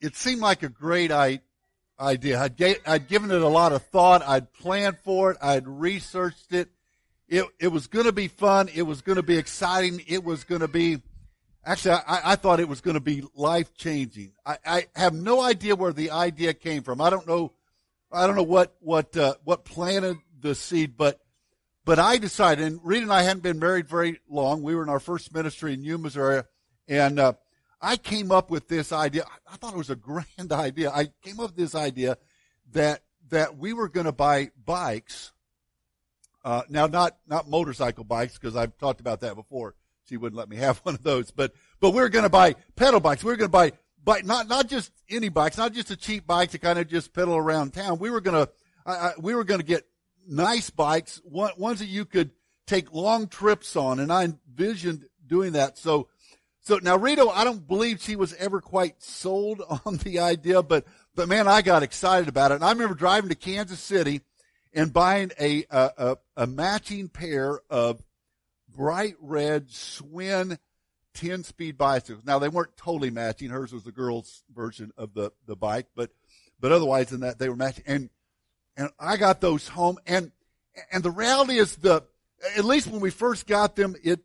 it seemed like a great idea. I'd, ga- I'd given it a lot of thought. I'd planned for it. I'd researched it. It, it was going to be fun. It was going to be exciting. It was going to be, actually, I, I thought it was going to be life changing. I, I have no idea where the idea came from. I don't know, I don't know what, what, uh, what planted the seed, but, but I decided, and Rita and I hadn't been married very long. We were in our first ministry in New Missouri, and, uh, I came up with this idea. I thought it was a grand idea. I came up with this idea that that we were going to buy bikes. Uh, now, not not motorcycle bikes because I've talked about that before. She wouldn't let me have one of those, but but we are going to buy pedal bikes. We are going to buy bike, not not just any bikes, not just a cheap bike to kind of just pedal around town. We were going to I, we were to get nice bikes, one, ones that you could take long trips on, and I envisioned doing that. So so now Rita, I don't believe she was ever quite sold on the idea, but, but man, I got excited about it. And I remember driving to Kansas City and buying a, a, a matching pair of bright red Schwinn 10 speed bicycles. Now they weren't totally matching. Hers was the girl's version of the, the bike, but, but otherwise than that, they were matching. And, and I got those home and, and the reality is the, at least when we first got them, it,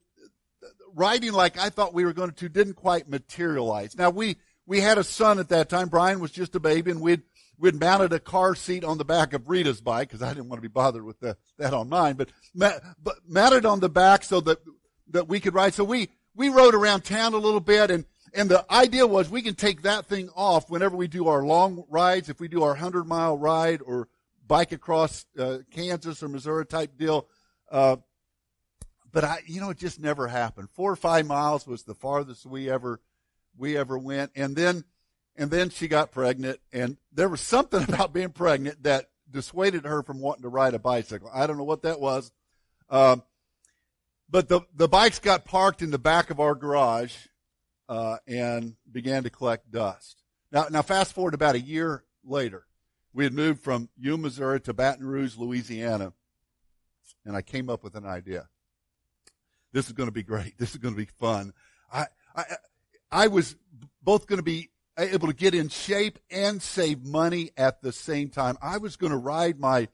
riding like I thought we were going to didn't quite materialize. Now we we had a son at that time. Brian was just a baby, and we'd we'd mounted a car seat on the back of Rita's bike because I didn't want to be bothered with the, that on mine, but, ma- but mounted on the back so that that we could ride. So we we rode around town a little bit, and and the idea was we can take that thing off whenever we do our long rides. If we do our hundred mile ride or bike across uh, Kansas or Missouri type deal. Uh, but I, you know, it just never happened. Four or five miles was the farthest we ever, we ever went. And then, and then she got pregnant and there was something about being pregnant that dissuaded her from wanting to ride a bicycle. I don't know what that was. Um, but the, the bikes got parked in the back of our garage, uh, and began to collect dust. Now, now fast forward about a year later, we had moved from Yuma, Missouri to Baton Rouge, Louisiana, and I came up with an idea. This is going to be great. This is going to be fun. I, I, I was both going to be able to get in shape and save money at the same time. I was going to ride my,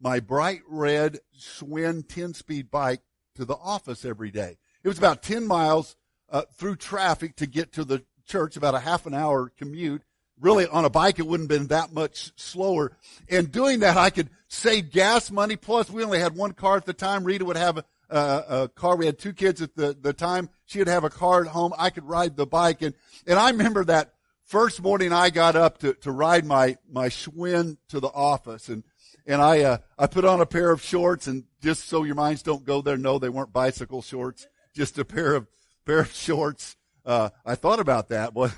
my bright red Schwinn 10 speed bike to the office every day. It was about 10 miles uh, through traffic to get to the church, about a half an hour commute. Really, on a bike, it wouldn't have been that much slower. And doing that, I could save gas money. Plus, we only had one car at the time. Rita would have uh, a car. We had two kids at the, the time. She would have a car at home. I could ride the bike. And, and I remember that first morning I got up to, to ride my, my Schwinn to the office and, and I, uh, I put on a pair of shorts and just so your minds don't go there, no, they weren't bicycle shorts, just a pair of, pair of shorts. Uh, I thought about that, but,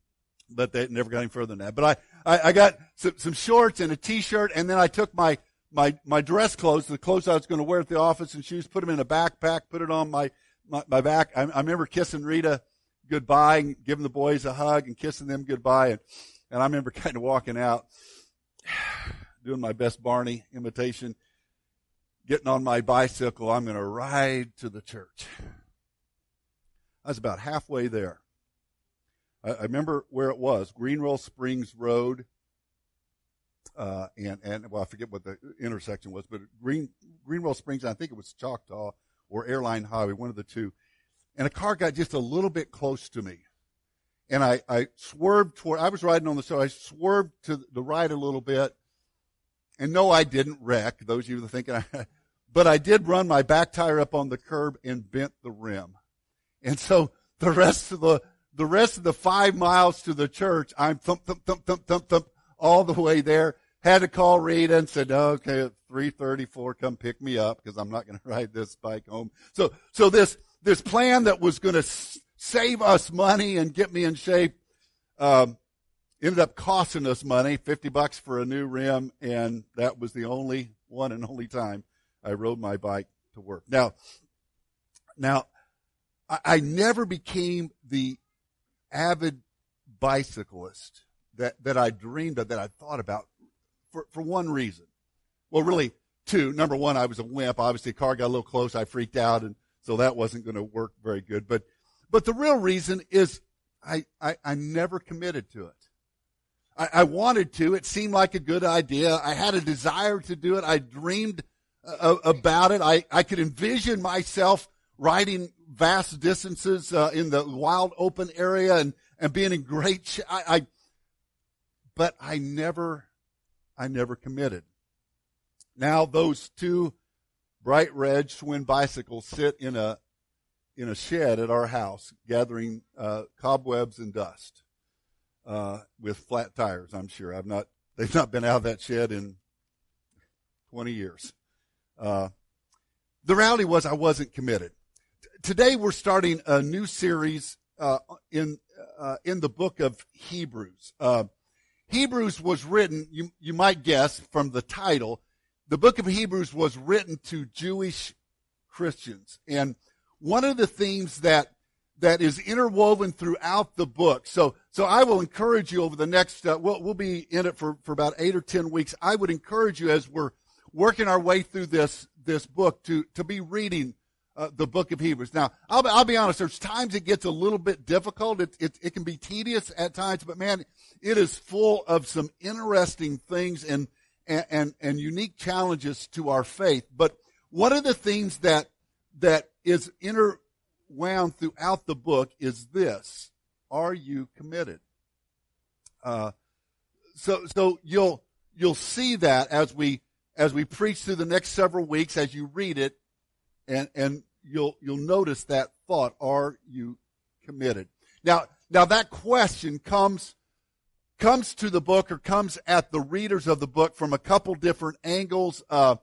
but they never got any further than that. But I, I, I got some, some shorts and a t-shirt and then I took my, my, my dress clothes, the clothes I was going to wear at the office and shoes, put them in a backpack, put it on my, my, my back. I, I remember kissing Rita goodbye and giving the boys a hug and kissing them goodbye. And, and I remember kind of walking out, doing my best Barney imitation, getting on my bicycle. I'm going to ride to the church. I was about halfway there. I, I remember where it was, Greenwell Springs Road uh, and and well, I forget what the intersection was, but Green Greenwell Springs, I think it was Choctaw or Airline Highway, one of the two. And a car got just a little bit close to me, and I I swerved toward. I was riding on the side. I swerved to the right a little bit, and no, I didn't wreck. Those of you that are thinking, I, but I did run my back tire up on the curb and bent the rim, and so the rest of the the rest of the five miles to the church, I'm thump thump thump thump thump thump all the way there had to call Rita and said, okay, at 334, come pick me up because I'm not going to ride this bike home. So, so this, this plan that was going to s- save us money and get me in shape, um, ended up costing us money, 50 bucks for a new rim. And that was the only one and only time I rode my bike to work. Now, now, I, I never became the avid bicyclist that, that I dreamed of, that I thought about for, for one reason. Well, really two. Number one, I was a wimp. Obviously, the car got a little close. I freaked out, and so that wasn't going to work very good. But, but the real reason is I, I, I never committed to it. I, I wanted to. It seemed like a good idea. I had a desire to do it. I dreamed uh, about it. I, I could envision myself riding vast distances uh, in the wild open area and, and being in great I, I but I never I never committed. Now those two bright red Schwinn bicycles sit in a in a shed at our house, gathering uh, cobwebs and dust uh, with flat tires. I'm sure I've not they've not been out of that shed in 20 years. Uh, the reality was I wasn't committed. T- today we're starting a new series uh, in uh, in the book of Hebrews. Hebrews was written, you you might guess from the title, the book of Hebrews was written to Jewish Christians, and one of the themes that that is interwoven throughout the book. So, so I will encourage you over the next, uh, we'll, we'll be in it for, for about eight or ten weeks. I would encourage you as we're working our way through this, this book to, to be reading uh, the book of Hebrews. Now, I'll, I'll be honest, there's times it gets a little bit difficult. It, it, it can be tedious at times, but man, it is full of some interesting things and, and, and, and unique challenges to our faith. But one of the things that, that is interwound throughout the book is this. Are you committed? Uh, so, so you'll, you'll see that as we, as we preach through the next several weeks, as you read it, and, and you'll, you'll notice that thought, are you committed? Now, now that question comes, comes to the book or comes at the readers of the book from a couple different angles, uh,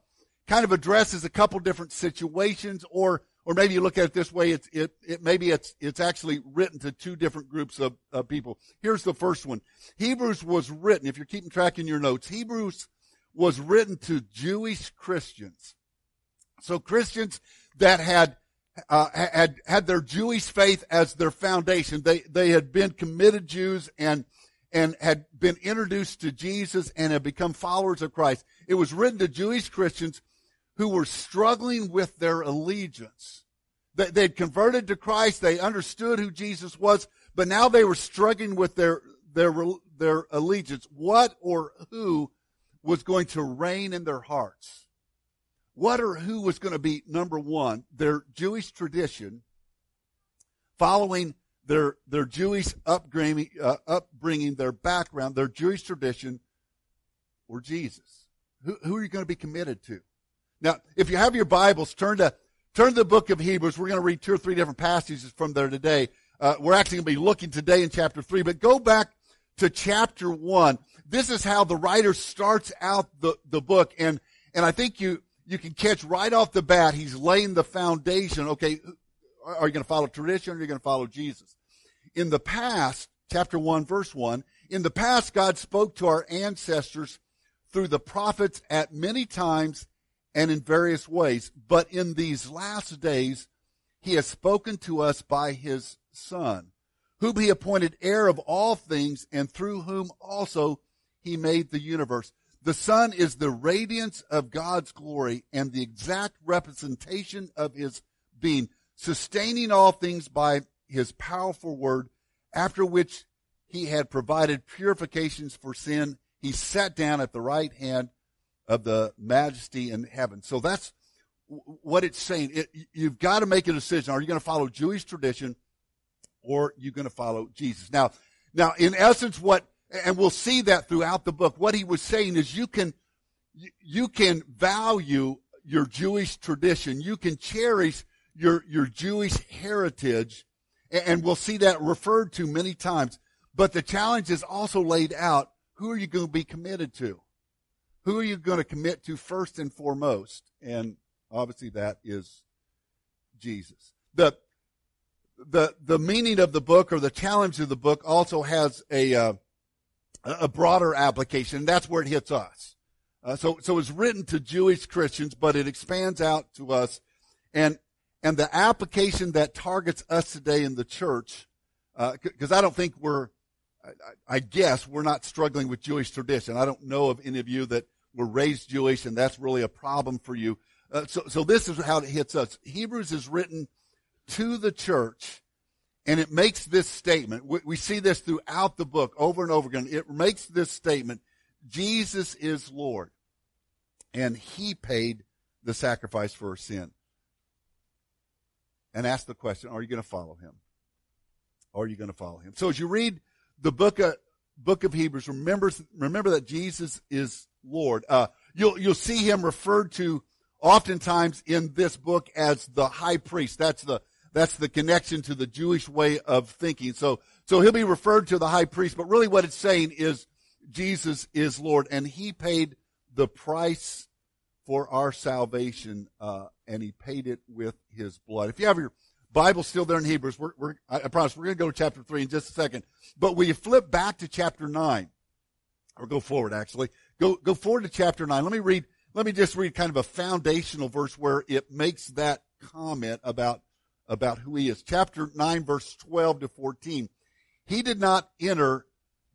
kind of addresses a couple different situations or or maybe you look at it this way, it's, it, it, maybe it's, it's actually written to two different groups of, of people. Here's the first one. Hebrews was written, if you're keeping track in your notes, Hebrews was written to Jewish Christians. So Christians that had, uh, had, had their Jewish faith as their foundation. They, they had been committed Jews and, and had been introduced to Jesus and had become followers of Christ. It was written to Jewish Christians who were struggling with their allegiance. They, they'd converted to Christ. They understood who Jesus was, but now they were struggling with their, their, their allegiance. What or who was going to reign in their hearts? What or who was going to be number one? Their Jewish tradition, following their, their Jewish upbringing, uh, upbringing, their background, their Jewish tradition, or Jesus? Who, who are you going to be committed to? Now, if you have your Bibles, turn to turn to the book of Hebrews. We're going to read two or three different passages from there today. Uh, we're actually going to be looking today in chapter three, but go back to chapter one. This is how the writer starts out the, the book, and and I think you you can catch right off the bat he's laying the foundation. Okay, are you going to follow tradition or are you going to follow Jesus? In the past, chapter one, verse one. In the past, God spoke to our ancestors through the prophets at many times and in various ways. But in these last days, he has spoken to us by his Son, whom he appointed heir of all things, and through whom also he made the universe. The sun is the radiance of God's glory and the exact representation of his being, sustaining all things by his powerful word, after which he had provided purifications for sin. He sat down at the right hand of the majesty in heaven. So that's what it's saying. It, you've got to make a decision. Are you going to follow Jewish tradition or are you going to follow Jesus? Now, now in essence, what, and we'll see that throughout the book, what he was saying is you can, you can value your Jewish tradition. You can cherish your, your Jewish heritage. And we'll see that referred to many times. But the challenge is also laid out. Who are you going to be committed to? who are you going to commit to first and foremost? And obviously that is Jesus. The, the, the meaning of the book or the challenge of the book also has a, uh, a broader application. That's where it hits us. Uh, so, so it's written to Jewish Christians, but it expands out to us. And, and the application that targets us today in the church, because uh, I don't think we're, I, I guess we're not struggling with Jewish tradition. I don't know of any of you that were raised Jewish, and that's really a problem for you. Uh, so, so this is how it hits us. Hebrews is written to the church, and it makes this statement. We, we see this throughout the book over and over again. It makes this statement, Jesus is Lord. And he paid the sacrifice for our sin. And ask the question, are you going to follow him? Are you going to follow him? So as you read the book of, book of Hebrews, remember, remember that Jesus is Lord. Uh, you'll, you'll see him referred to oftentimes in this book as the high priest. That's the, that's the connection to the Jewish way of thinking. So, so he'll be referred to the high priest, but really what it's saying is Jesus is Lord and he paid the price for our salvation, uh, and he paid it with his blood. If you have your Bible still there in Hebrews, we're, we're, I promise we're going to go to chapter three in just a second. But you flip back to chapter nine, or go forward actually, go go forward to chapter nine. Let me read. Let me just read kind of a foundational verse where it makes that comment about about who he is. Chapter nine, verse twelve to fourteen. He did not enter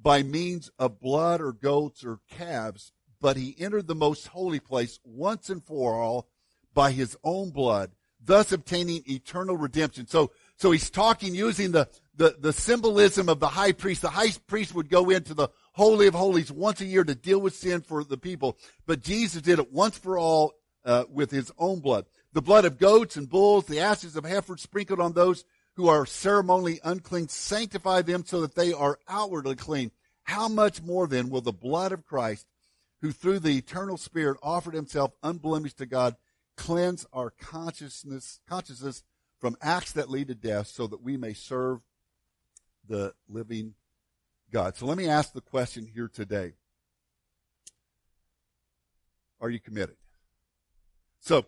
by means of blood or goats or calves, but he entered the most holy place once and for all by his own blood, thus obtaining eternal redemption. So, so he's talking using the, the, the symbolism of the high priest. The high priest would go into the holy of holies once a year to deal with sin for the people, but Jesus did it once for all uh, with his own blood. The blood of goats and bulls, the ashes of heifers sprinkled on those who are ceremonially unclean, sanctify them so that they are outwardly clean. How much more then will the blood of Christ, who through the eternal Spirit offered himself unblemished to God, cleanse our consciousness, consciousness from acts that lead to death so that we may serve the living God. So let me ask the question here today. Are you committed? So,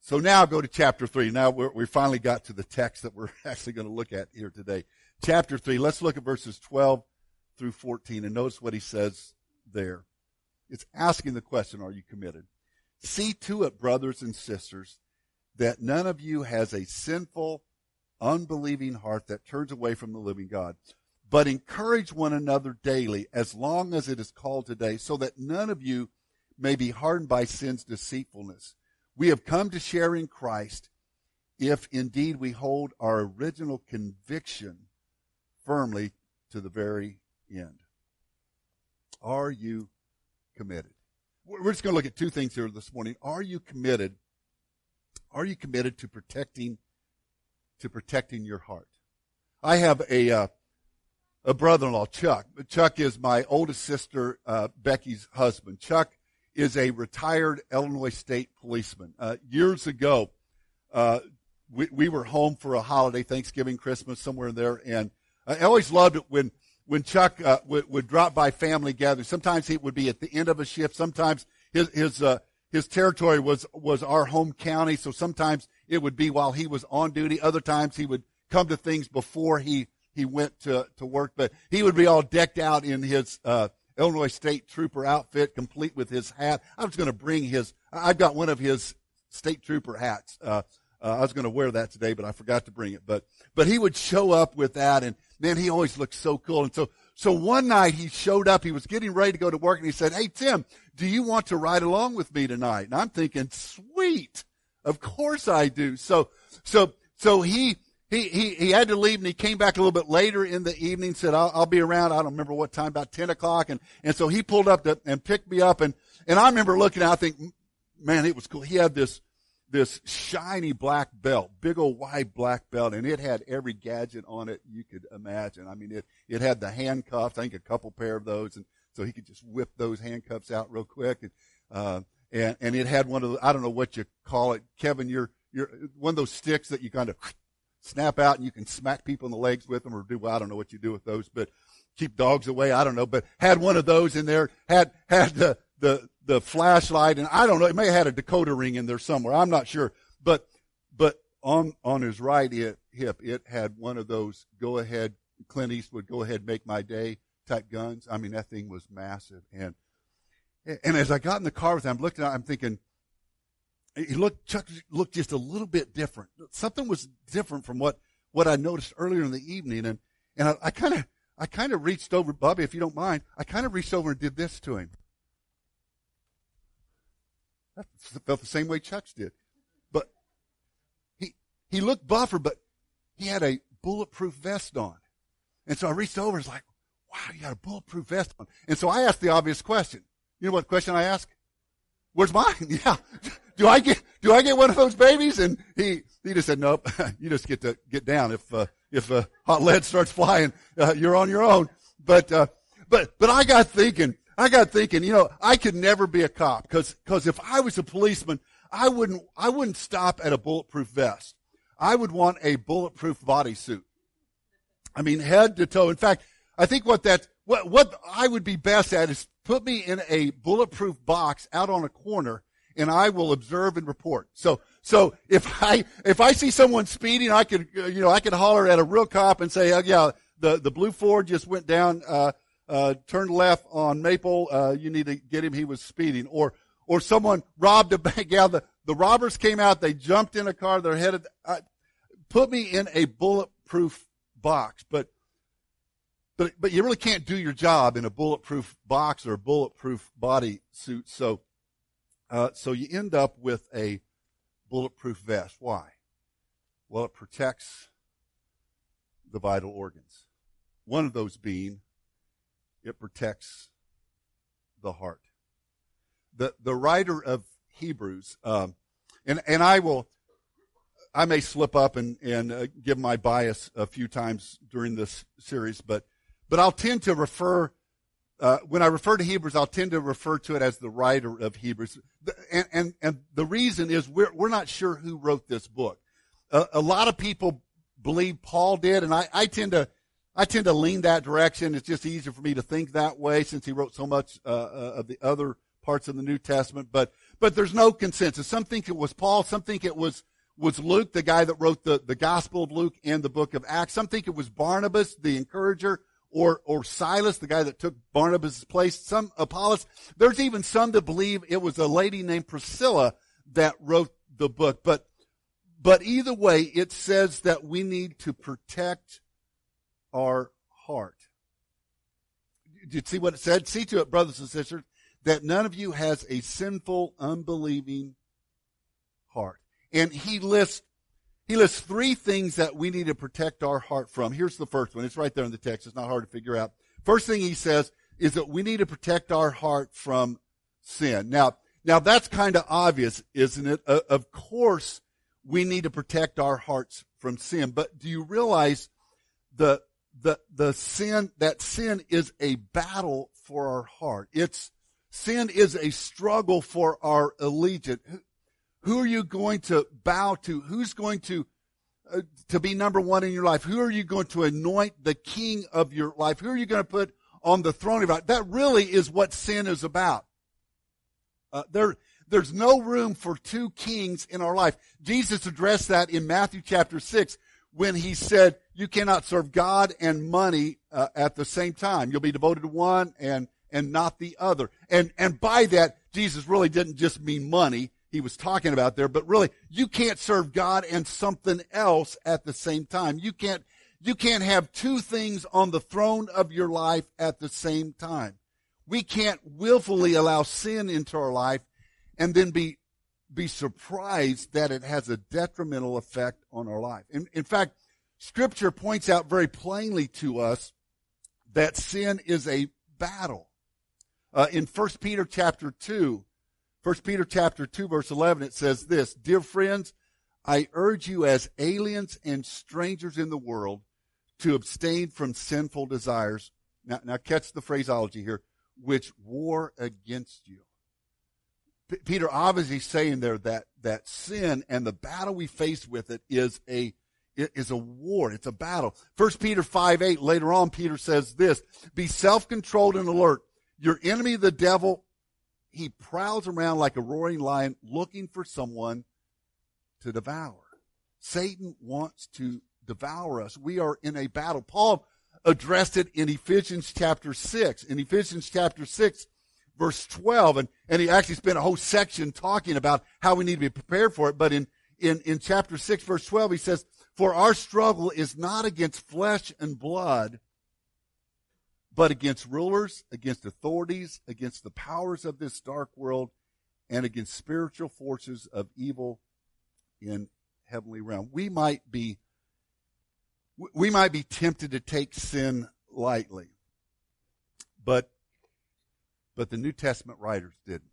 so now go to chapter three. Now we we finally got to the text that we're actually going to look at here today. Chapter three. Let's look at verses 12 through 14 and notice what he says there. It's asking the question, are you committed? See to it, brothers and sisters, that none of you has a sinful, unbelieving heart that turns away from the living God. But encourage one another daily as long as it is called today, so that none of you may be hardened by sin's deceitfulness. We have come to share in Christ if indeed we hold our original conviction firmly to the very end. Are you committed? We're just going to look at two things here this morning. Are you committed? Are you committed to protecting, to protecting your heart? I have a, uh, a brother-in-law, Chuck. Chuck is my oldest sister, uh, Becky's husband. Chuck is a retired Illinois State policeman. Uh, years ago, uh, we, we were home for a holiday, Thanksgiving, Christmas, somewhere in there, and I always loved it when when Chuck uh, would, would drop by family gatherings. Sometimes he would be at the end of a shift. Sometimes his his uh, his territory was was our home county, so sometimes it would be while he was on duty. Other times he would come to things before he he went to to work. But he would be all decked out in his uh, Illinois State Trooper outfit, complete with his hat. I was going to bring his. I've got one of his state trooper hats. Uh, uh, I was going to wear that today, but I forgot to bring it. But but he would show up with that, and man, he always looked so cool. And so, so one night he showed up, he was getting ready to go to work and he said, Hey, Tim, do you want to ride along with me tonight? And I'm thinking, sweet. Of course I do. So, so, so he, he, he, he had to leave and he came back a little bit later in the evening, said, I'll, I'll be around. I don't remember what time, about 10 o'clock. And, and so he pulled up to, and picked me up. And, and I remember looking, I think, man, it was cool. He had this, this shiny black belt, big old wide black belt, and it had every gadget on it you could imagine. I mean, it, it had the handcuffs, I think a couple pair of those, and so he could just whip those handcuffs out real quick. And, uh, and, and it had one of the, I don't know what you call it. Kevin, you're, you're one of those sticks that you kind of snap out and you can smack people in the legs with them or do, well, I don't know what you do with those, but keep dogs away. I don't know, but had one of those in there, had, had the, the, the flashlight, and I don't know, it may have had a decoder ring in there somewhere. I'm not sure, but but on on his right hip, it had one of those go ahead Clint Eastwood go ahead make my day type guns. I mean that thing was massive, and and as I got in the car with him, I'm looking at, I'm thinking. He looked, Chuck looked just a little bit different. Something was different from what, what I noticed earlier in the evening. And, and I kind of, I kind of reached over, Bobby, if you don't mind, I kind of reached over and did this to him. That felt the same way Chuck's did. But he, he looked buffer, but he had a bulletproof vest on. And so I reached over and was like, wow, you got a bulletproof vest on. And so I asked the obvious question. You know what question I asked? Where's mine? Yeah. Do I get, do I get one of those babies? And he, he just said, nope, you just get to get down. If, uh, if, uh, hot lead starts flying, uh, you're on your own. But, uh, but, but I got thinking, I got thinking, you know, I could never be a cop because, because if I was a policeman, I wouldn't, I wouldn't stop at a bulletproof vest. I would want a bulletproof bodysuit. I mean, head to toe. In fact, I think what that, what, what I would be best at is put me in a bulletproof box out on a corner and I will observe and report. So, so if I, if I see someone speeding, I could, you know, I could holler at a real cop and say, oh, yeah, the, the blue Ford just went down, uh, uh, turned left on Maple. Uh, you need to get him. He was speeding. Or, or someone robbed a bank. Yeah, the, the robbers came out. They jumped in a car. They're headed. Uh, put me in a bulletproof box. But, but, but you really can't do your job in a bulletproof box or a bulletproof body suit. So, uh, so you end up with a bulletproof vest. Why? Well, it protects the vital organs. One of those being it protects the heart. The, the writer of Hebrews, um, and, and I will, I may slip up and, and uh, give my bias a few times during this series, but, but I'll tend to refer, uh, when I refer to Hebrews, I'll tend to refer to it as the writer of Hebrews. And, and, and the reason is we're, we're not sure who wrote this book. A lot of people believe Paul did, and I, I tend to, I tend to lean that direction. It's just easier for me to think that way since he wrote so much uh, uh, of the other parts of the New Testament. But but there's no consensus. Some think it was Paul. Some think it was was Luke, the guy that wrote the, the Gospel of Luke and the book of Acts. Some think it was Barnabas, the encourager, or or Silas, the guy that took Barnabas' place. Some Apollos. There's even some that believe it was a lady named Priscilla that wrote the book. But but either way, it says that we need to protect our heart. Did you see what it said? See to it, brothers and sisters, that none of you has a sinful, unbelieving heart. And he lists he lists three things that we need to protect our heart from. Here's the first one. It's right there in the text. It's not hard to figure out. First thing he says is that we need to protect our heart from sin. Now, now that's kind of obvious, isn't it? Uh, of course, we need to protect our hearts from sin. But do you realize the the, the sin, that sin is a battle for our heart. It's, sin is a struggle for our allegiance. Who, are you going to bow to? Who's going to, uh, to be number one in your life? Who are you going to anoint the king of your life? Who are you going to put on the throne of your life? That really is what sin is about. Uh, there, there's no room for two kings in our life. Jesus addressed that in Matthew chapter 6 when he said, you cannot serve God and money uh, at the same time. You'll be devoted to one and, and not the other. And, and by that, Jesus really didn't just mean money he was talking about there, but really, you can't serve God and something else at the same time. You can't, you can't have two things on the throne of your life at the same time. We can't willfully allow sin into our life and then be be surprised that it has a detrimental effect on our life. In, in fact, Scripture points out very plainly to us that sin is a battle. Uh, in 1 Peter chapter 2, 1 Peter chapter 2 verse 11, it says this, Dear friends, I urge you as aliens and strangers in the world to abstain from sinful desires. Now, now catch the phraseology here, which war against you. P- Peter obviously saying there that, that sin and the battle we face with it is a, is a war. It's a battle. First Peter 5, 8, later on, Peter says this, be self-controlled and alert. Your enemy, the devil, he prowls around like a roaring lion looking for someone to devour. Satan wants to devour us. We are in a battle. Paul addressed it in Ephesians chapter 6. In Ephesians chapter 6, verse 12. And, and he actually spent a whole section talking about how we need to be prepared for it. But in, in, in chapter 6, verse 12, he says, For our struggle is not against flesh and blood, but against rulers, against authorities, against the powers of this dark world, and against spiritual forces of evil in heavenly realm. We might be we might be tempted to take sin lightly. But, but the New Testament writers didn't.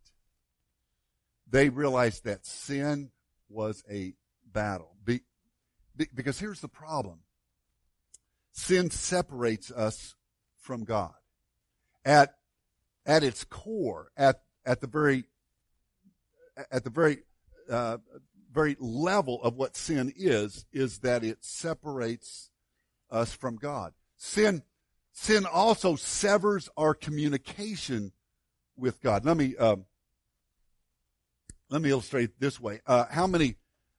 They realized that sin was a battle. Be, be, because here's the problem. Sin separates us from God. At, at its core, at, at the very, at the very, uh, very level of what sin is, is that it separates us from God. Sin, sin also severs our communication with God. Let me, um, let me illustrate this way. Uh, how many,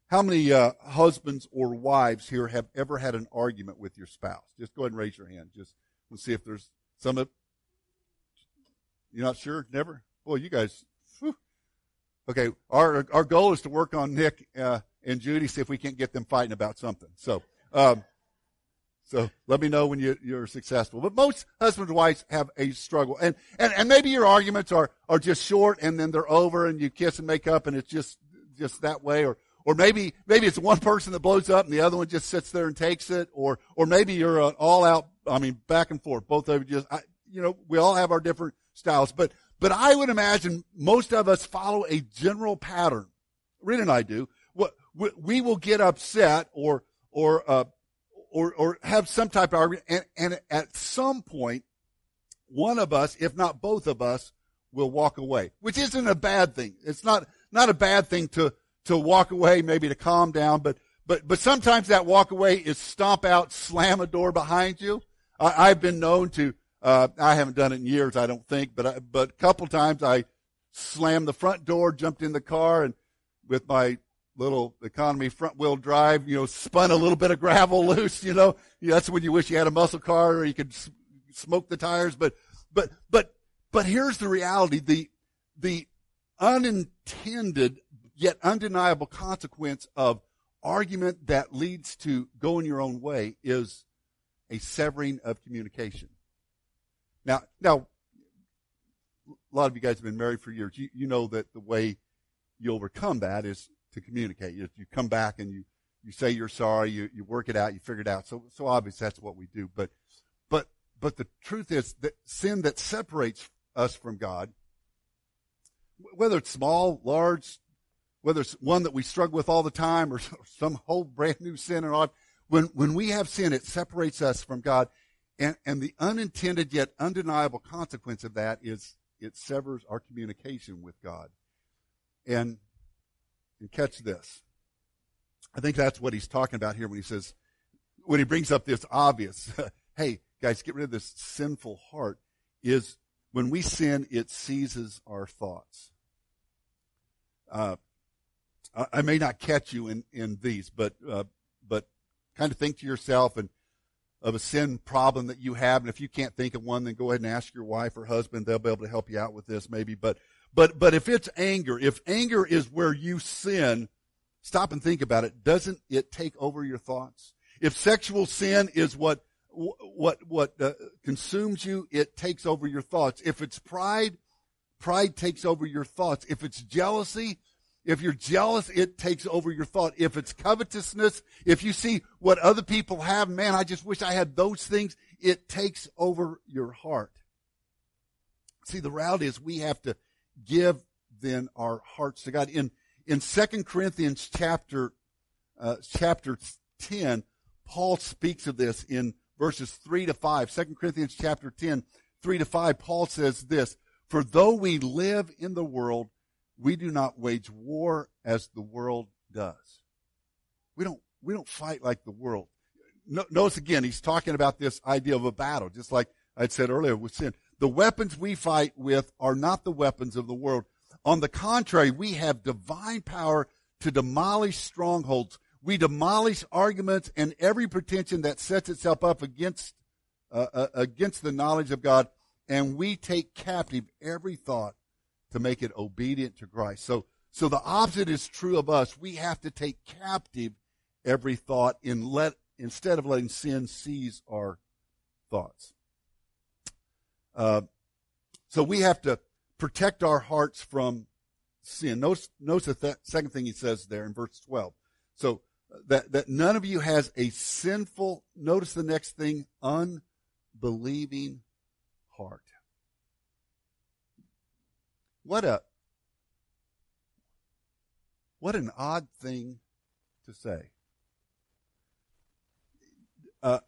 how many uh, husbands or wives here have ever had an argument with your spouse? Just go ahead and raise your hand. Just let's see if there's some of. You're not sure? Never. Boy, you guys. Whew. Okay, our our goal is to work on Nick uh, and Judy, see if we can't get them fighting about something. So. Um, so let me know when you, you're successful. But most husbands and wives have a struggle. And, and, and maybe your arguments are, are just short and then they're over and you kiss and make up and it's just, just that way. Or, or maybe, maybe it's one person that blows up and the other one just sits there and takes it. Or, or maybe you're an all out, I mean, back and forth. Both of you just, I, you know, we all have our different styles. But, but I would imagine most of us follow a general pattern. Rita and I do. What, we will get upset or, or, uh, or, or have some type of argument. And, and at some point, one of us, if not both of us, will walk away, which isn't a bad thing. It's not, not a bad thing to, to walk away, maybe to calm down, but, but, but sometimes that walk away is stomp out, slam a door behind you. I, I've been known to, uh, I haven't done it in years, I don't think, but, I, but a couple times I slammed the front door, jumped in the car and with my little economy front wheel drive, you know, spun a little bit of gravel loose, you know. that's when you wish you had a muscle car or you could s- smoke the tires. But, but, but, but here's the reality. The, the unintended yet undeniable consequence of argument that leads to going your own way is a severing of communication. Now, now, a lot of you guys have been married for years. You, you know that the way you overcome that is to communicate. You, you come back and you, you say you're sorry, you, you work it out, you figure it out. So, so obvious that's what we do. But, but, but the truth is that sin that separates us from God, whether it's small, large, whether it's one that we struggle with all the time or some whole brand new sin or not, when, when we have sin, it separates us from God. And, and the unintended yet undeniable consequence of that is it severs our communication with God. And and catch this. I think that's what he's talking about here when he says, when he brings up this obvious, hey, guys, get rid of this sinful heart, is when we sin, it seizes our thoughts. Uh, I, may not catch you in, in these, but, uh, but kind of think to yourself and of a sin problem that you have. And if you can't think of one, then go ahead and ask your wife or husband. They'll be able to help you out with this maybe. But but, but if it's anger, if anger is where you sin, stop and think about it. Doesn't it take over your thoughts? If sexual sin is what, what, what uh, consumes you, it takes over your thoughts. If it's pride, pride takes over your thoughts. If it's jealousy, if you're jealous, it takes over your thought. If it's covetousness, if you see what other people have, man, I just wish I had those things, it takes over your heart. See, the reality is we have to give then our hearts to God. In in Second Corinthians chapter uh, chapter ten, Paul speaks of this in verses three to five. Second Corinthians chapter 10, 3 to five. Paul says this: For though we live in the world, we do not wage war as the world does. We don't we don't fight like the world. Notice again, he's talking about this idea of a battle, just like I said earlier with sin. The weapons we fight with are not the weapons of the world. On the contrary, we have divine power to demolish strongholds. We demolish arguments and every pretension that sets itself up against uh, uh, against the knowledge of God, and we take captive every thought to make it obedient to Christ. So, so the opposite is true of us. We have to take captive every thought in let instead of letting sin seize our thoughts. Uh, so we have to protect our hearts from sin. Notice, notice the th- second thing he says there in verse 12. So that, that none of you has a sinful, notice the next thing, unbelieving heart. What a, what an odd thing to say. Uh,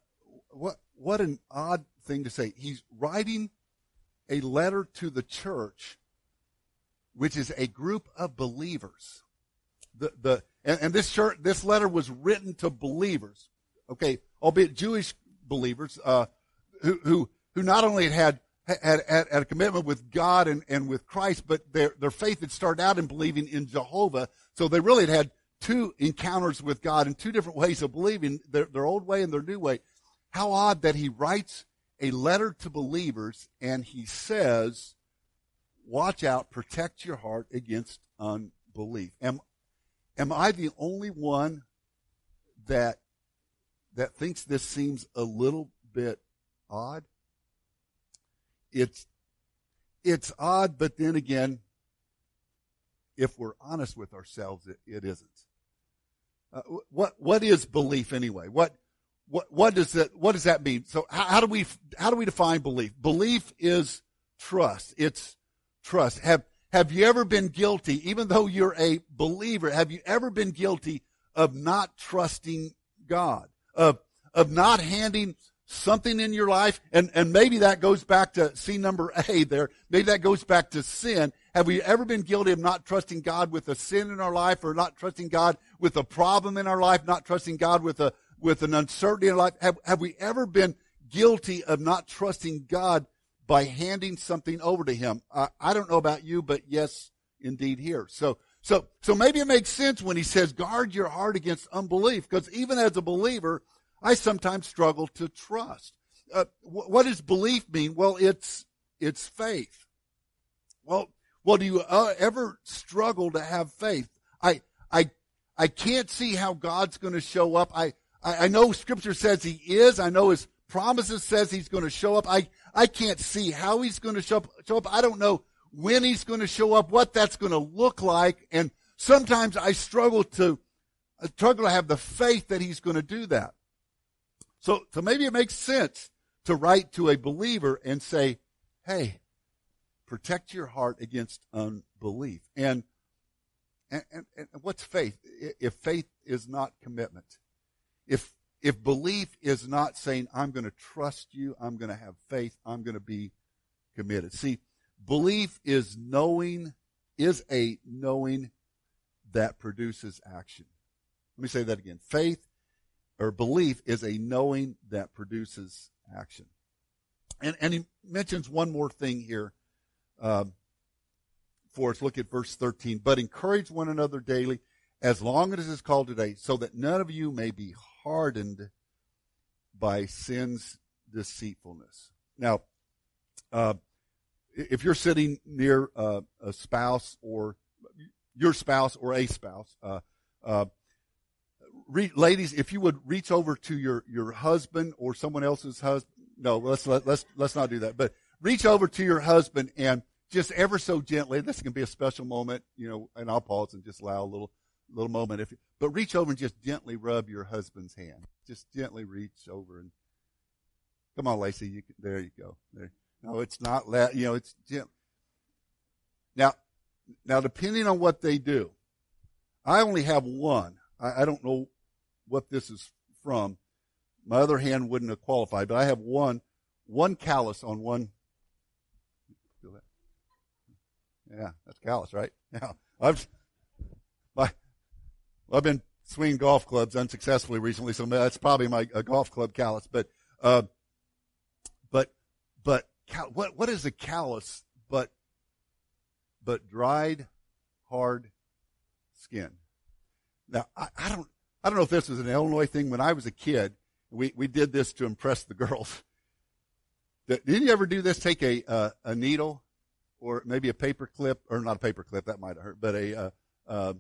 what, what an odd thing to say. He's writing a letter to the church, which is a group of believers. The, the, and, and this church, this letter was written to believers, okay, albeit Jewish believers, uh, who, who, who not only had, had, had, had a commitment with God and, and with Christ, but their, their faith had started out in believing in Jehovah. So they really had had two encounters with God in two different ways of believing, their, their old way and their new way. How odd that he writes a letter to believers and he says, watch out, protect your heart against unbelief. Am, am I the only one that, that thinks this seems a little bit odd? It's, it's odd, but then again, if we're honest with ourselves, it, it isn't. Uh, what, what is belief anyway? What, what, what does that, what does that mean? So how, how do we, how do we define belief? Belief is trust. It's trust. Have, have you ever been guilty, even though you're a believer, have you ever been guilty of not trusting God? Of, of not handing something in your life? And, and maybe that goes back to C number A there. Maybe that goes back to sin. Have we ever been guilty of not trusting God with a sin in our life or not trusting God with a problem in our life, not trusting God with a, with an uncertainty in life? Have, have we ever been guilty of not trusting God by handing something over to Him? Uh, I don't know about you, but yes, indeed here. So, so, so maybe it makes sense when He says, guard your heart against unbelief, because even as a believer, I sometimes struggle to trust. Uh, what does belief mean? Well, it's, it's faith. Well, well, do you uh, ever struggle to have faith? I, I, I can't see how God's going to show up. I, I, I know scripture says he is. I know his promises says he's going to show up. I, I can't see how he's going to show up, show up. I don't know when he's going to show up, what that's going to look like. And sometimes I struggle to, I struggle to have the faith that he's going to do that. So, so maybe it makes sense to write to a believer and say, hey, protect your heart against unbelief. And, and, and, and what's faith? If faith is not commitment, if if belief is not saying, I'm going to trust you, I'm going to have faith, I'm going to be committed. See, belief is knowing, is a knowing that produces action. Let me say that again. Faith or belief is a knowing that produces action. And, and he mentions one more thing here um, for us. Look at verse 13. But encourage one another daily as long as it is called today, so that none of you may be hardened by sin's deceitfulness. Now, uh, if you're sitting near uh, a spouse or your spouse or a spouse, uh, uh, re- ladies, if you would reach over to your, your husband or someone else's husband, no, let's let, let's let's not do that. But reach over to your husband and just ever so gently. This can be a special moment, you know. And I'll pause and just allow a little little moment. If but reach over and just gently rub your husband's hand. Just gently reach over and come on, Lacey. You can, there you go. There. No, it's not. La- you know, it's gent- now. Now, depending on what they do, I only have one. I, I don't know what this is from. My other hand wouldn't have qualified, but I have one, one callus on one. Feel that? Yeah, that's callus, right? Yeah, I've my I've been swinging golf clubs unsuccessfully recently, so that's probably my golf club callus. But, uh, but, but what what is a callus? But, but dried, hard skin. Now I, I don't I don't know if this was an Illinois thing. When I was a kid, we we did this to impress the girls. Did you ever do this? Take a uh, a needle, or maybe a paper clip, or not a paper clip that might hurt, but a uh, uh,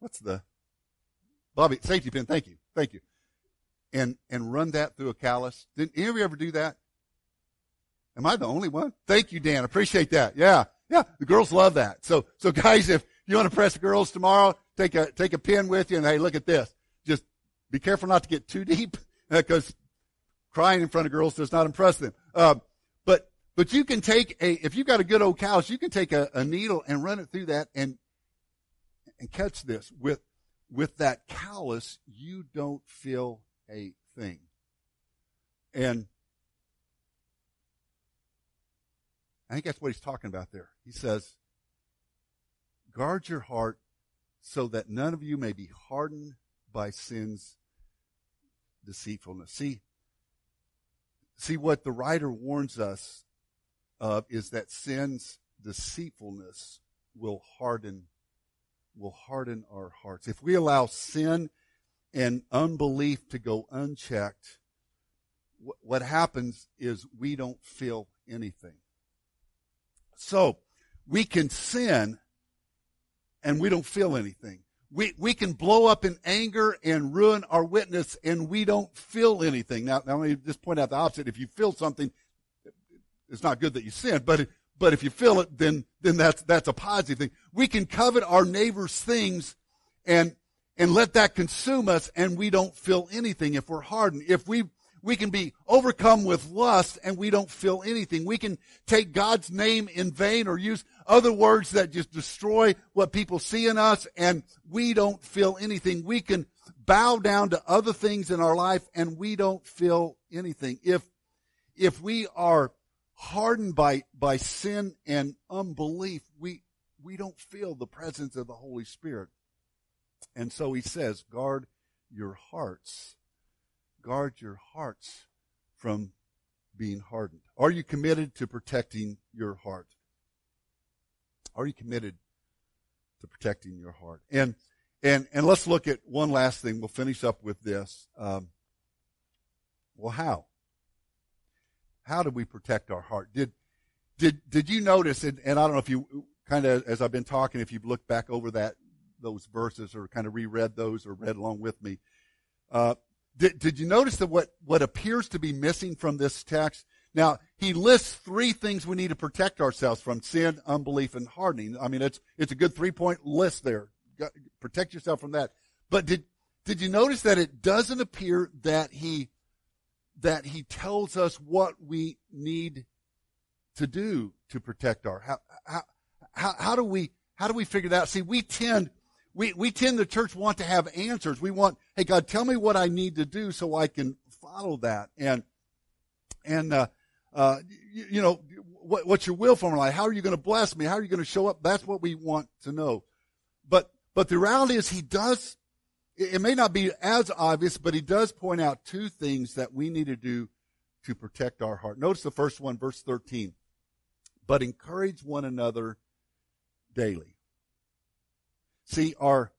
what's the Bobby, safety pin, thank you. Thank you. And, and run that through a callus. Did any of you ever do that? Am I the only one? Thank you, Dan. Appreciate that. Yeah. Yeah. The girls love that. So, so guys, if you want to press girls tomorrow, take a, take a pin with you and hey, look at this. Just be careful not to get too deep because crying in front of girls does not impress them. Uh, but but you can take a if you've got a good old callus, you can take a, a needle and run it through that and and catch this with with that callus, you don't feel a thing. And I think that's what he's talking about there. He says, guard your heart so that none of you may be hardened by sin's deceitfulness. See, see what the writer warns us of is that sin's deceitfulness will harden will harden our hearts. If we allow sin and unbelief to go unchecked, what happens is we don't feel anything. So, we can sin and we don't feel anything. We, we can blow up in anger and ruin our witness and we don't feel anything. Now, now let me just point out the opposite. If you feel something, it's not good that you sin, but, but if you feel it, then, then that's, that's a positive thing. We can covet our neighbor's things and, and let that consume us and we don't feel anything if we're hardened. If we we can be overcome with lust and we don't feel anything. We can take God's name in vain or use other words that just destroy what people see in us and we don't feel anything. We can bow down to other things in our life and we don't feel anything. If, if we are hardened by, by sin and unbelief, we, we don't feel the presence of the Holy Spirit. And so he says, guard your hearts guard your hearts from being hardened? Are you committed to protecting your heart? Are you committed to protecting your heart? And and and let's look at one last thing. We'll finish up with this. Um, well, how? How do we protect our heart? Did did did you notice? And, and I don't know if you kind of, as I've been talking, if you've looked back over that those verses or kind of reread those or read along with me. Uh, did, did you notice that what, what appears to be missing from this text? Now, he lists three things we need to protect ourselves from sin, unbelief, and hardening. I mean, it's, it's a good three point list there. Protect yourself from that. But did, did you notice that it doesn't appear that he, that he tells us what we need to do to protect our, how, how, how, how do we, how do we figure that out? See, we tend, we, we tend the church want to have answers. We want, hey God, tell me what I need to do so I can follow that. And, and, uh, uh, you, you know, what, what's your will for my life? How are you going to bless me? How are you going to show up? That's what we want to know. But, but the reality is he does, it may not be as obvious, but he does point out two things that we need to do to protect our heart. Notice the first one, verse 13. But encourage one another daily. See, our,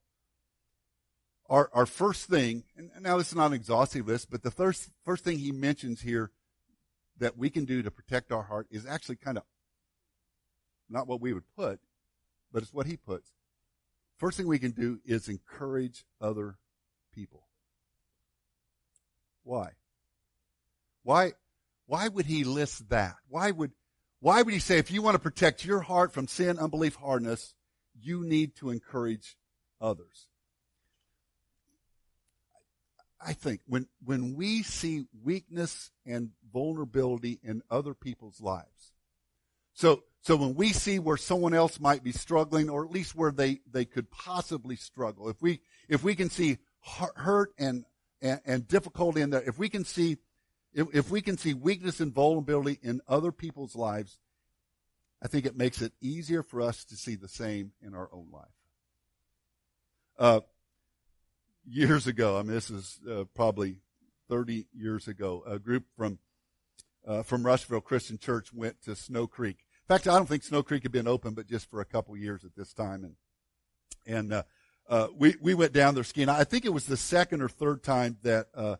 our, our first thing, and now this is not an exhaustive list, but the first, first thing he mentions here that we can do to protect our heart is actually kind of not what we would put, but it's what he puts. First thing we can do is encourage other people. Why? Why, why would he list that? Why would, why would he say if you want to protect your heart from sin, unbelief, hardness, you need to encourage others. I think when, when we see weakness and vulnerability in other people's lives, so, so when we see where someone else might be struggling, or at least where they, they could possibly struggle, if we, if we can see hurt and, and, and difficulty in there, if we can see, if, if we can see weakness and vulnerability in other people's lives, I think it makes it easier for us to see the same in our own life. Uh, years ago, I mean, this is uh, probably 30 years ago, a group from uh, from Rushville Christian Church went to Snow Creek. In fact, I don't think Snow Creek had been open, but just for a couple years at this time, and and uh, uh, we we went down there skiing. I think it was the second or third time that uh,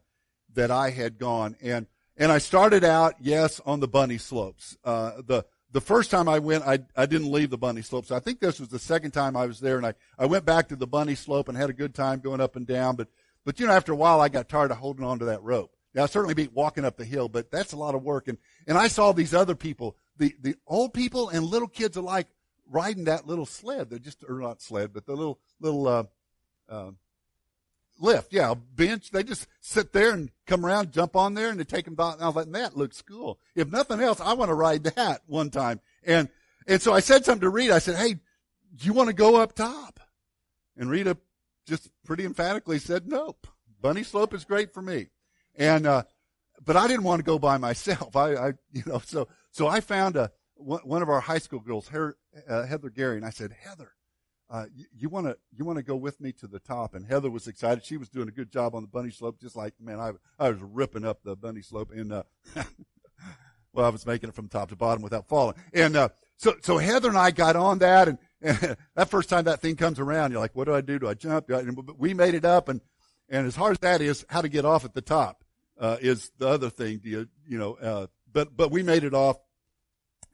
that I had gone, and and I started out, yes, on the bunny slopes. Uh, the the first time I went, I, I didn't leave the bunny slope. So I think this was the second time I was there and I, I went back to the bunny slope and had a good time going up and down. But, but you know, after a while I got tired of holding on to that rope. Now, certainly be walking up the hill, but that's a lot of work. And, and I saw these other people, the, the old people and little kids alike riding that little sled. They're just, or not sled, but the little, little, uh, uh, lift, yeah, bench. They just sit there and come around, jump on there, and they take them down. I was like, that looks cool. If nothing else, I want to ride that one time. And and so I said something to Rita. I said, hey, do you want to go up top? And Rita just pretty emphatically said, nope. Bunny slope is great for me. And, uh, but I didn't want to go by myself. I, I, you know, so, so I found a, one of our high school girls, uh, Heather Gary, and I said, Heather, uh, you want to, you want to go with me to the top? And Heather was excited. She was doing a good job on the bunny slope, just like, man, I, I was ripping up the bunny slope and, uh, well, I was making it from top to bottom without falling. And, uh, so, so Heather and I got on that and, and that first time that thing comes around, you're like, what do I do? Do I jump? I, we made it up and, and as hard as that is, how to get off at the top, uh, is the other thing. Do you, you know, uh, but, but we made it off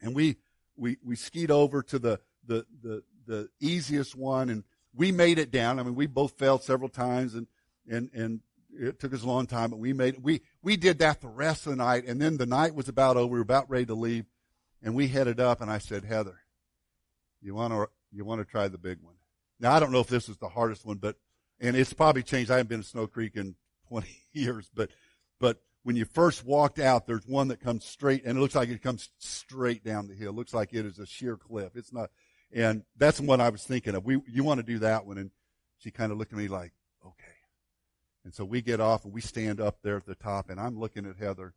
and we, we, we skied over to the, the, the, the easiest one and we made it down. I mean, we both fell several times and, and, and it took us a long time, but we made it. We, we did that the rest of the night. And then the night was about over. We were about ready to leave and we headed up and I said, Heather, you want to, you want to try the big one. Now, I don't know if this is the hardest one, but and it's probably changed. I haven't been to Snow Creek in 20 years, but, but when you first walked out, there's one that comes straight, and it looks like it comes straight down the hill. It looks like it is a sheer cliff. It's not, and that's what I was thinking of. We, you want to do that one, and she kind of looked at me like, okay. And so we get off and we stand up there at the top, and I'm looking at Heather,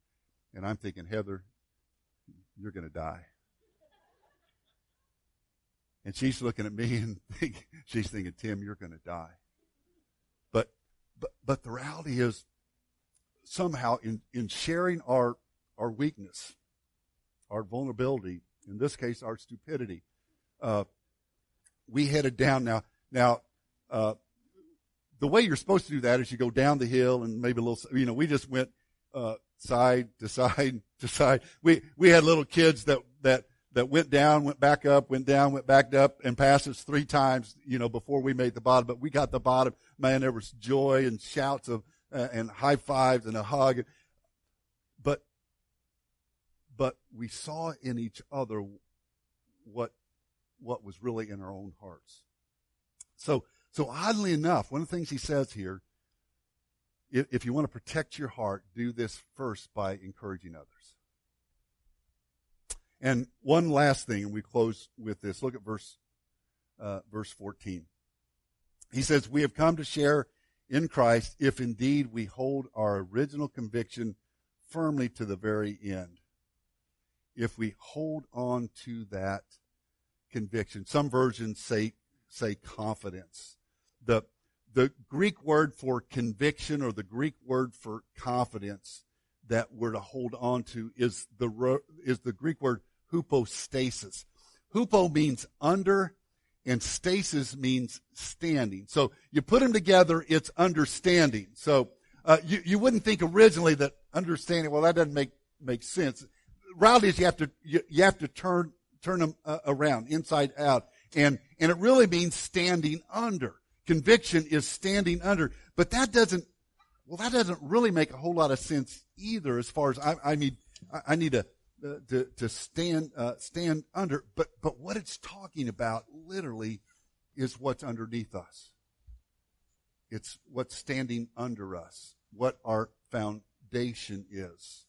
and I'm thinking, Heather, you're going to die. And she's looking at me and she's thinking, Tim, you're going to die. But, but the reality is somehow in, in sharing our, our weakness, our vulnerability, in this case, our stupidity, uh, we headed down now. Now, uh, the way you're supposed to do that is you go down the hill and maybe a little, you know, we just went, uh, side to side to side. We, we had little kids that, that that went down, went back up, went down, went back up, and passed us three times, you know, before we made the bottom. But we got the bottom. Man, there was joy and shouts of uh, and high fives and a hug. But but we saw in each other what what was really in our own hearts. So so oddly enough, one of the things he says here, if, if you want to protect your heart, do this first by encouraging others. And one last thing, and we close with this. Look at verse, uh, verse 14. He says, we have come to share in Christ if indeed we hold our original conviction firmly to the very end. If we hold on to that conviction. Some versions say, say confidence. The, the Greek word for conviction or the Greek word for confidence that we're to hold on to is the, is the Greek word hypostasis. Hupo means under and stasis means standing. So you put them together, it's understanding. So uh, you, you wouldn't think originally that understanding, well, that doesn't make, make sense. Reality is you have to, you, you have to turn, turn them uh, around, inside out. And, and it really means standing under. Conviction is standing under. But that doesn't, well, that doesn't really make a whole lot of sense either as far as I, I need, I, need to uh, to, to stand, uh, stand under. But, but what it's talking about literally is what's underneath us. It's what's standing under us, what our foundation is.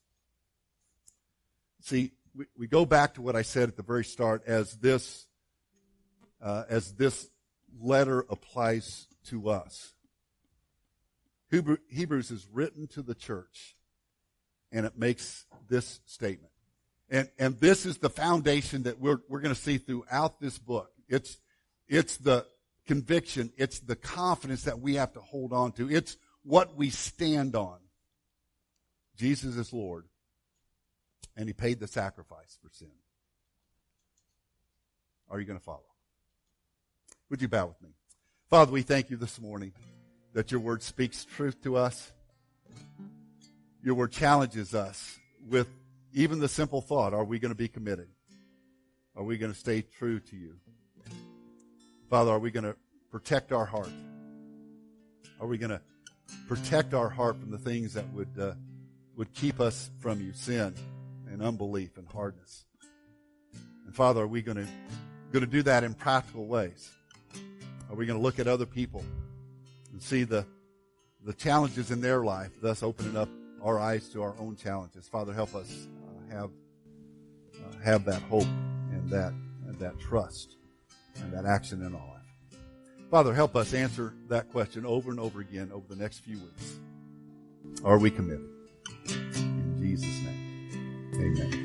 See, we, we go back to what I said at the very start as this, uh, as this letter applies to us. Hebrew, Hebrews is written to the church and it makes this statement. And, and this is the foundation that we're, we're going to see throughout this book. It's, it's the conviction. It's the confidence that we have to hold on to. It's what we stand on. Jesus is Lord. And he paid the sacrifice for sin. Are you going to follow? Would you bow with me? Father, we thank you this morning that your word speaks truth to us. Your word challenges us with even the simple thought, are we going to be committed? Are we going to stay true to you? Father, are we going to protect our heart? Are we going to protect our heart from the things that would, uh, would keep us from you, sin and unbelief and hardness? And Father, are we going to, going to do that in practical ways? Are we going to look at other people and see the, the challenges in their life, thus opening up our eyes to our own challenges. Father, help us uh, have uh, have that hope and that and that trust and that action in our life. Father, help us answer that question over and over again over the next few weeks. Are we committed? In Jesus' name, amen.